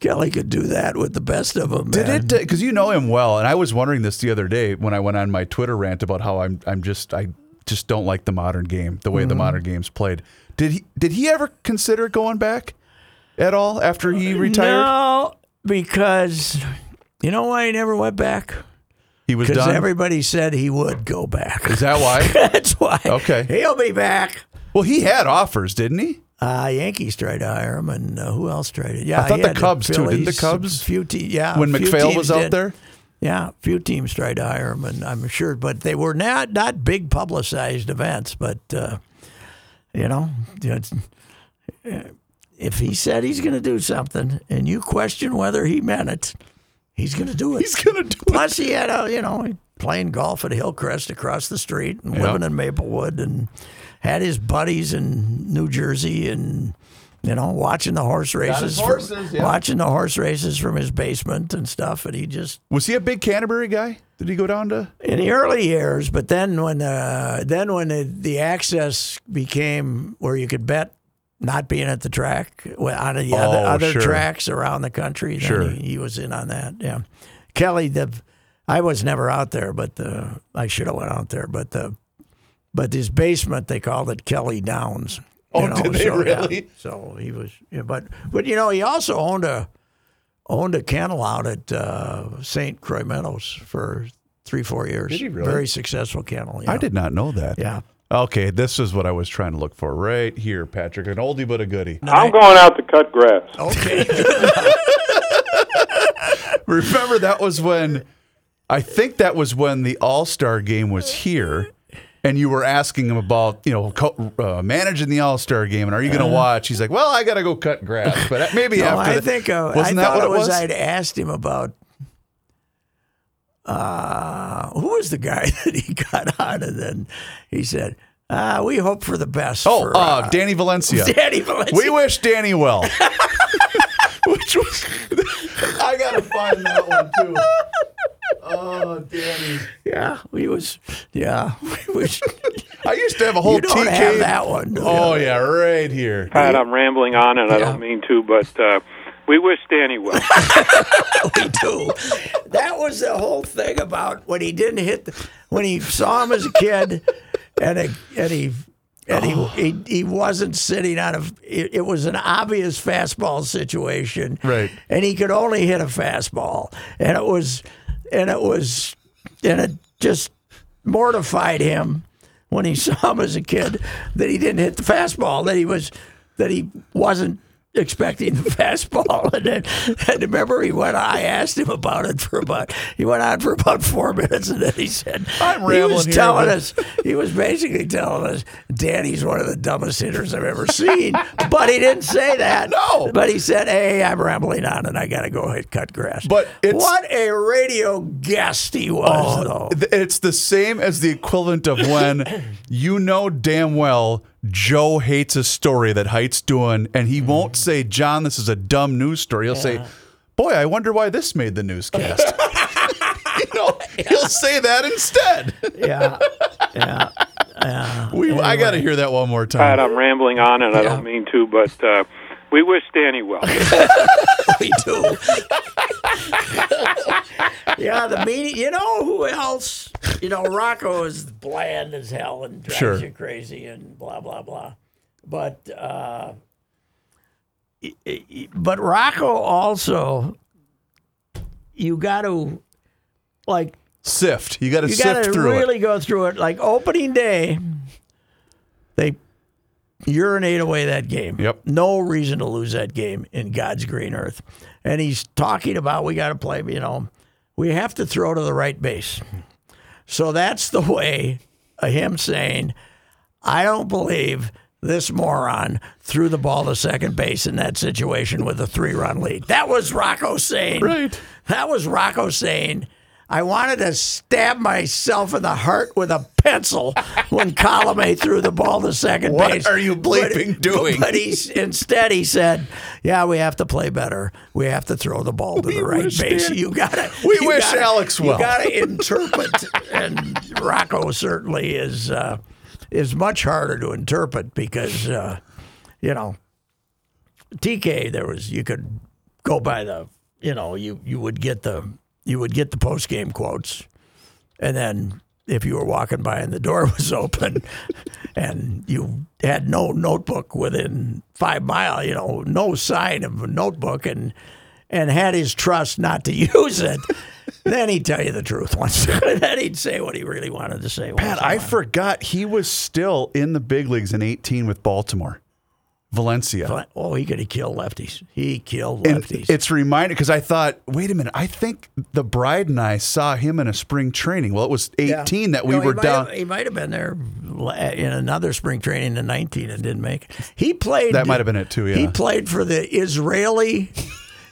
Kelly could do that with the best of them. Did man. it? Because you know him well, and I was wondering this the other day when I went on my Twitter rant about how I'm I'm just I just don't like the modern game, the way Mm-hmm. the modern game's played. Did he did he ever consider going back at all after he retired? No, because you know why he never went back? he was Because done. everybody said he would go back. Is that why? That's why. Okay. He'll be back. well, he had offers, didn't he? Uh, Yankees tried to hire him, and uh, who else tried it? Yeah, I thought the Cubs, too. Didn't the Cubs? Few te- yeah, when MacPhail was out did. there. Yeah, a few teams tried to hire him, and I'm sure, but they were not not big publicized events. But uh, you know, it's- if he said he's going to do something, and you question whether he meant it, he's going to do it. He's gonna do it. Plus, he had a you know playing golf at Hillcrest across the street and Yeah. living in Maplewood and had his buddies in New Jersey and you know watching the horse races, his from- yeah. watching the horse races from his basement and stuff. And he just Was he a big Canterbury guy? Did he go down to? in the early years, but then when uh, then when the, the access became where you could bet not being at the track on the other, Oh, other sure. tracks around the country, then Sure. he, he was in on that. Yeah, Kelly, the I was never out there, but the I should have went out there, but the but his basement they called it Kelly Downs. Oh, did they so, yeah. really? So he was, yeah, but but you know he also owned a owned a kennel out at uh, St. Croix Meadows for three four years. Did he really? Very successful kennel. I did not know that. Yeah. Okay, this is what I was trying to look for right here, Patrick. An oldie but a goodie. I'm going out to cut grass. Okay. Remember that was when I think that was when the All Star game was here, and you were asking him about you know co- uh, managing the All Star game, and are you going to watch? He's like, well, I got to go cut grass, but maybe Uh-huh. no, after. I the- think uh, wasn't I that what it was? I'd asked him about. Uh, who was the guy that he got on, and then he said, uh, "We hope for the best." oh, for, uh, Danny Valencia. Danny Valencia. We wish Danny well. Which was, I gotta find that one too. Oh, Danny! yeah, we was. Yeah, we was. I used to have a whole you don't TK. have that one. do you? Oh yeah, right here. Pat, I'm rambling on, and I don't mean to, but uh, we wish Danny well. we do. That was the whole thing about when he didn't hit, the, when he saw him as a kid, and it, and he. And he, he he wasn't sitting on a. It, it was an obvious fastball situation, Right. And he could only hit a fastball, and it was, and it was, and it just mortified him when he saw him as a kid that he didn't hit the fastball, that he was, that he wasn't expecting the fastball. And then and remember he went I asked him about it for about he went on for about four minutes and then he said I'm rambling." he was here, telling but- us he was basically telling us Danny's one of the dumbest hitters I've ever seen. but he didn't say that. No. But he said, Hey, I'm rambling on and I gotta go ahead cut grass. But it's- what a radio guest he was oh, though. It's the same as the equivalent of when you know damn well Joe hates a story that Height's doing, and he won't say, John, this is a dumb news story. He'll say, boy, I wonder why this made the newscast. you know, he'll say that instead. Yeah, yeah. We, I got to hear that one more Pat, time. I'm rambling on, and I don't mean to, but uh, we wish Danny well. we do. yeah, the meeting. You know who else? You know, Rocco is bland as hell and drives Sure. you crazy and blah blah blah. But uh, y- y- but Rocco also, you got to like Sift. You got to you got sift to through really it. go through it. Like opening day, they urinate away that game. Yep. No reason to lose that game in God's green earth. And he's talking about we got to play. You know, we have to throw to the right base. So that's the way of him saying, I don't believe this moron threw the ball to second base in that situation with a three run lead. That was Rocco saying. Right. That was Rocco saying, I wanted to stab myself in the heart with a pencil when Colome threw the ball to second What base. What are you bleeping But- doing? But he's instead he said, "Yeah, we have to play better. We have to throw the ball to We the right base. Dan- You gotta. We you wish gotta- Alex well." You gotta interpret, and Rocco certainly is uh, is much harder to interpret because uh, you know TK. There was you could go by the you know you you would get the you would get the post game quotes, and then if you were walking by and the door was open, and you had no notebook within five mile, you know, no sign of a notebook, and and had his trust not to use it. Then he'd tell you the truth once. then he'd say what he really wanted to say. Pat, I forgot he was still in the big leagues in 18 with Baltimore, Valencia. Oh, he could have killed lefties. He killed And lefties. it's reminded because I thought, wait a minute, I think the bride and I saw him in a spring training. Well, it was 18 that we No, were down. Have, he might have been there in another spring training in 19 and didn't make it. He played. That might have been it too, yeah. He played for the Israeli.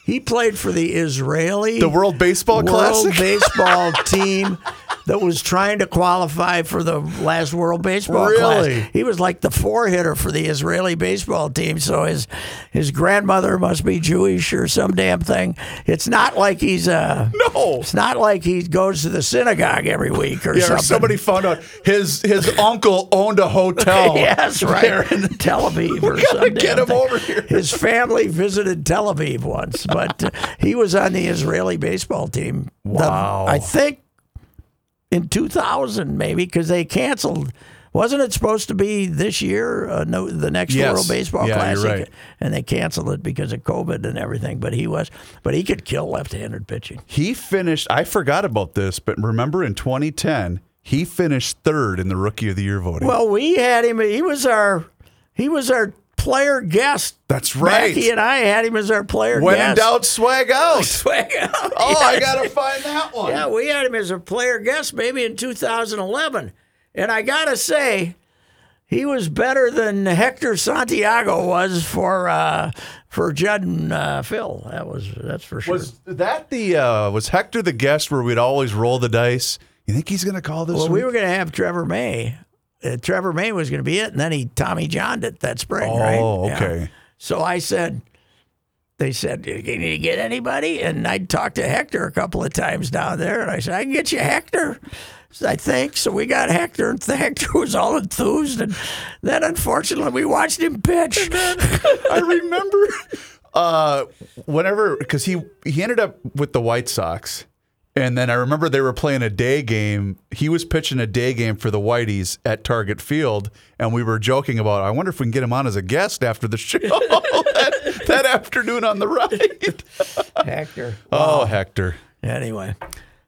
He played for the Israeli. The World Baseball World Classic? baseball team that was trying to qualify for the last World Baseball Really? Classic. He was like the four hitter for the Israeli baseball team. So his his grandmother must be Jewish or some damn thing. It's not like he's uh No. It's not like he goes to the synagogue every week or Yeah, or something. somebody found out his his uncle owned a hotel. yes, right. there in Tel Aviv or gotta something. get him over here. His family visited Tel Aviv once, but uh, he was on the Israeli baseball team. The- Wow. I think in 2000 maybe because they canceled. Wasn't it supposed to be this year? Uh, no, the next Yes. World Baseball Yeah, Classic, right. and they canceled it because of COVID and everything. But he was, but he could kill left-handed pitching. He finished, I forgot about this, but remember in 2010, he finished third in the Rookie of the Year voting. Well, we had him. He was our, he was our player guest. That's right. Mackey and I had him as our player when guest. in doubt, swag out. Swag out. Oh, I got to find that one. Yeah, we had him as a player guest maybe in 2011. And I got to say, he was better than Hector Santiago was for uh, for Judd and uh, Phil. That was that's for sure. Was that the, uh, was Hector the guest where we'd always roll the dice? You think he's going to call this well, we were going to have Trevor May. Uh, Trevor May was going to be it, and then he Tommy Johned it that spring, right? Oh, Yeah. okay. So I said, they said, can you get anybody? And I talked to Hector a couple of times down there, and I said, I can get you Hector. I think so. We got Hector, and Hector was all enthused, and then unfortunately we watched him pitch. I remember uh, whenever because he he ended up with the White Sox, and then I remember they were playing a day game. He was pitching a day game for the Whiteys at Target Field, and we were joking about. I wonder if we can get him on as a guest after the show that, that afternoon on the ride. Hector. Oh, Hector. Anyway,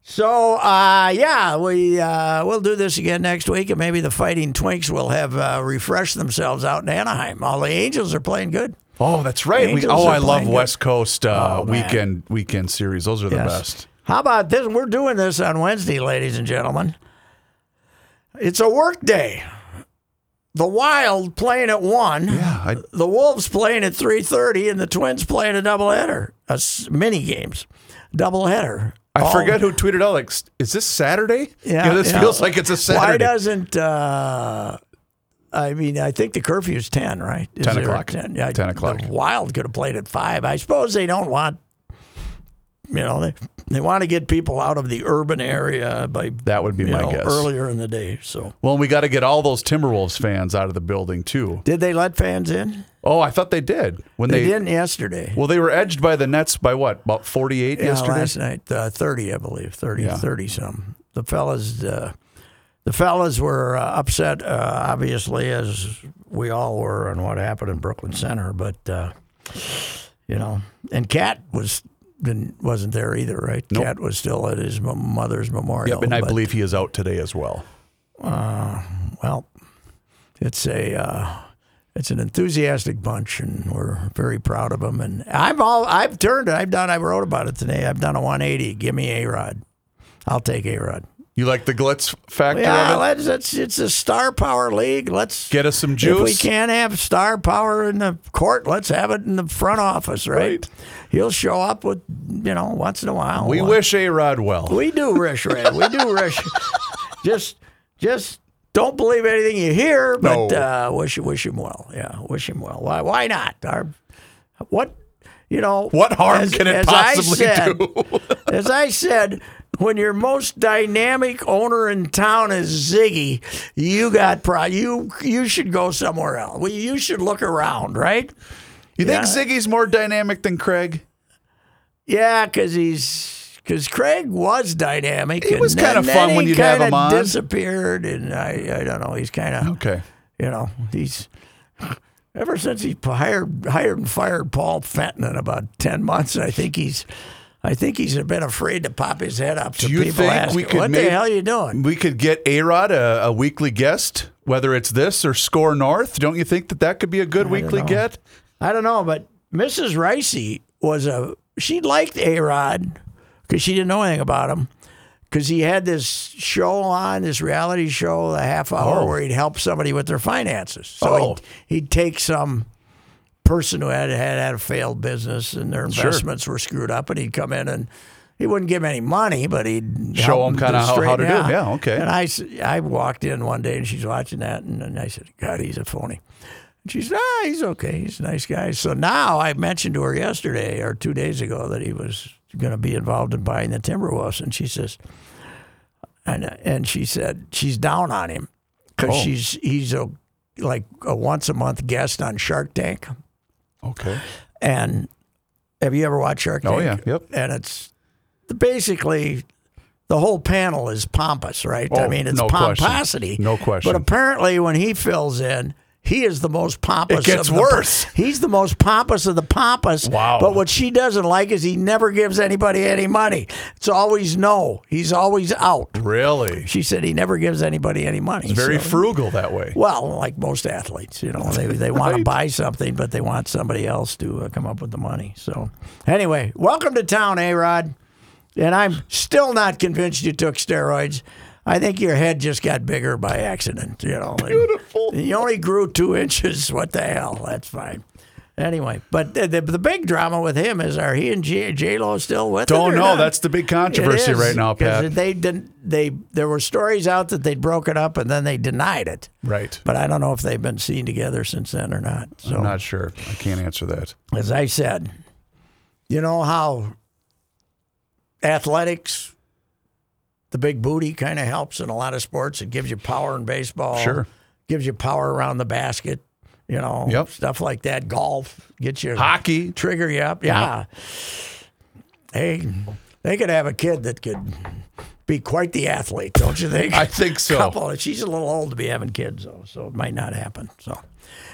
so uh, yeah, we uh, we'll do this again next week, and maybe the Fighting Twinks will have uh, refreshed themselves out in Anaheim. All the Angels are playing good. Oh, that's right. We, oh, I love good. West Coast uh, Oh, weekend weekend series. Those are the Yes. best. How about this? We're doing this on Wednesday, ladies and gentlemen. It's a work day. The Wild playing at one. Yeah, I, The Wolves playing at three thirty, and the Twins playing a doubleheader, a mini games, doubleheader. I All- forget who tweeted out like, "Is this Saturday?" Yeah, You know, this yeah. feels like it's a Saturday. Why doesn't? Uh, I mean, I think the curfew's ten, right? Is 10 o'clock. 10? Yeah, 10 o'clock. The Wild could have played at five. I suppose they don't want you know, they they want to get people out of the urban area by That would be my know, guess. earlier in the day. So, Well, we got to get all those Timberwolves fans out of the building too. did they let fans in? Oh, I thought they did when They, they. didn't yesterday. well, they were edged by the Nets by what? About forty-eight yeah, yesterday. last night, uh, thirty, I believe, 30, Yeah. 30 some. The fellas, uh, the fellas were uh, upset, uh, obviously, as we all were on what happened in Brooklyn Center. But uh, you know, and Cat was didn't, wasn't there either, right? Cat was still at his mother's memorial. Yep, and I but- believe he is out today as well. Well, it's a uh, it's an enthusiastic bunch, and we're very proud of them. And I've all I've turned I've done I wrote about it today. I've done a 180. Give me a Rod. I'll take a Rod. You like the glitz factor Yeah, of it? let's, it's it's a star power league. Let's Get us some juice. If we can't have star power in the court, let's have it in the front office, right? Right. He'll show up with you know once in a while. We Well, wish A Rod well. we do, Rish Red. We do, Rish. just, just don't believe anything you hear, but No. uh, wish wish him well. Yeah, wish him well. Why? Why not? Our, what? You know, What harm as- can it possibly said- do? as I said, when your most dynamic owner in town is Zygi, you got pro. You you should go somewhere else. Well, you should look around, right? You think Zygi's more dynamic than Craig? Yeah, because he's because Craig was dynamic. And was kinda fun when you'd have him on. Disappeared, and I I don't know. He's kind of Okay. you know he's ever since he hired hired and fired Paul Fenton in about ten months. I think he's. I think he's been afraid to pop his head up. So Do you people think ask, we could "What make- the hell are you doing?" We could get A Rod a, a weekly guest, whether it's this or Skor North. Don't you think that that could be a good weekly get? I don't know, but Mrs. Ricey was a she liked A Rod because she didn't know anything about him because he had this show on this reality show, a half hour Oh. where he'd help somebody with their finances. So Oh. he'd, he'd take some person who had, had had a failed business and their Sure. investments were screwed up, and he'd come in and. He wouldn't give him any money, but he'd Show him kinda how- how straighten- to do it. Yeah, okay. And I, I walked in one day and she's watching that, and, and I said, "God, he's a phony." And she said, "Ah, he's okay. He's a nice guy." So now I mentioned to her yesterday or two days ago that he was going to be involved in buying the Timberwolves, and she says, and and she said she's down on him because Oh. she's he's a like a once a month guest on Shark Tank, Okay. and have you ever watched Shark oh, Tank? Oh, yeah. Yep. And it's basically the whole panel is pompous, right? I Oh, mean, it's no question. pomposity. No question. But apparently, when he fills in, he is the most pompous. It gets of the- worse. He's the most pompous of the pompous. Wow. But what she doesn't like is he never gives anybody any money. It's always no. He's always out. Really? She said he never gives anybody any money. It's very So- frugal that way. well, like most athletes, you know, they, they want to buy something, but they want somebody else to uh, come up with the money. So, anyway, welcome to town, A Rod. And I'm still not convinced you took steroids. I think your head just got bigger by accident, you know. Beautiful. You only grew two inches. What the hell? That's fine. Anyway, but the, the, the big drama with him is are he and J Lo still with? it Don't know. not? That's the big controversy is, right now, Pat. They didn't. They there were stories out that they'd broken up and then they denied it. Right. But I don't know if they've been seen together since then or not. So, I'm not sure. I can't answer that. as I said, you know how athletics, the big booty kind of helps in a lot of sports. It gives you power in baseball. Sure. Gives you power around the basket. You know, Yep. stuff like that. Golf gets you Hockey. trigger you up. Yeah. Hey, they could have a kid that could be quite the athlete, don't you think? I think so. Couple. She's a little old to be having kids, though, so it might not happen. So,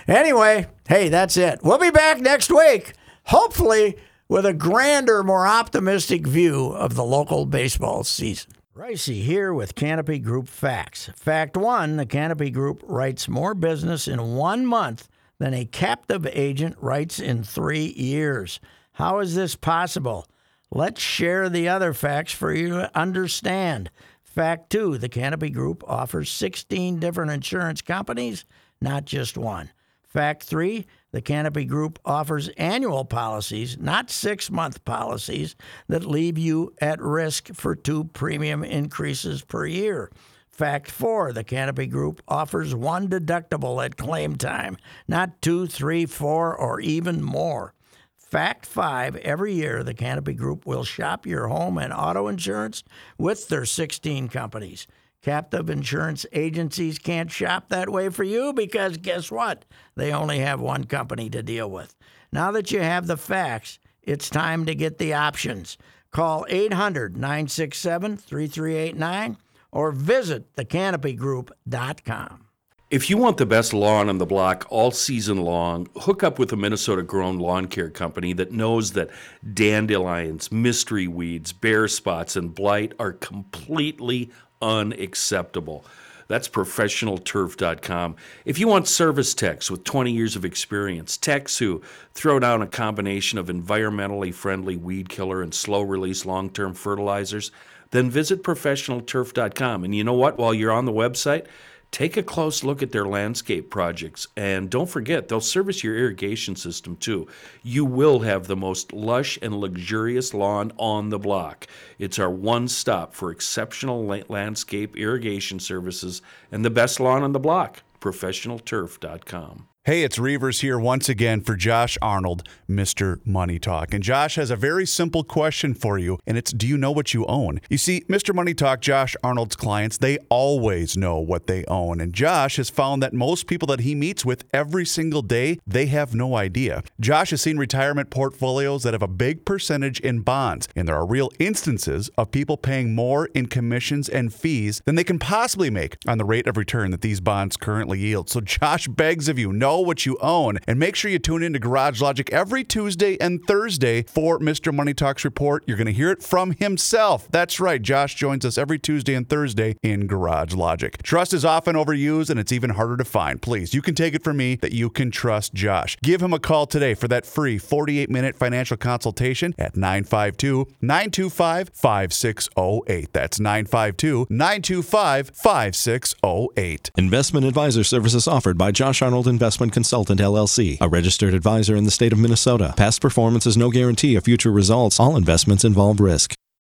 anyway, hey, that's it. We'll be back next week, hopefully with a grander, more optimistic view of the local baseball season. Ricey here with Canopy Group Facts. Fact one the Canopy Group writes more business in one month than a captive agent writes in three years. How is this possible? Let's share the other facts for you to understand. Fact two the Canopy Group offers 16 different insurance companies, not just one. Fact three the Canopy Group offers annual policies, not six month policies, that leave you at risk for two premium increases per year. Fact four the Canopy Group offers one deductible at claim time, not two, three, four, or even more. Fact five every year, the Canopy Group will shop your home and auto insurance with their 16 companies. Captive insurance agencies can't shop that way for you because guess what? They only have one company to deal with. Now that you have the facts, it's time to get the options. Call 800 967 3389 or visit thecanopygroup.com. If you want the best lawn on the block all season long, hook up with a Minnesota grown lawn care company that knows that dandelions, mystery weeds, bare spots, and blight are completely unacceptable. That's professionalturf.com. If you want service techs with 20 years of experience, techs who throw down a combination of environmentally friendly weed killer and slow release long term fertilizers, then visit professionalturf.com. And you know what? While you're on the website, take a close look at their landscape projects. And don't forget, they'll service your irrigation system too. You will have the most lush and luxurious lawn on the block. It's our one stop for exceptional landscape irrigation services and the best lawn on the block. ProfessionalTurf.com. Hey, it's Reavers here once again for Josh Arnold, Mr. Money Talk. And Josh has a very simple question for you, and it's do you know what you own? You see, Mr. Money Talk, Josh Arnold's clients, they always know what they own. And Josh has found that most people that he meets with every single day, they have no idea. Josh has seen retirement portfolios that have a big percentage in bonds, and there are real instances of people paying more in commissions and fees than they can possibly make on the rate of return that these bonds currently yield. So Josh begs of you, know what you own, and make sure you tune in to Garage Logic every Tuesday and Thursday for Mr. Money Talks report. You're going to hear it from himself. That's right. Josh joins us every Tuesday and Thursday in Garage Logic. Trust is often overused and it's even harder to find. Please, you can take it from me that you can trust Josh. Give him a call today for that free 48 minute financial consultation at 952 925 5608. That's 952 925 5608. Investment advisor services offered by Josh Arnold Investment Consultant LLC, a registered advisor in the state of Minnesota. Past performance is no guarantee of future results. All investments involve risk.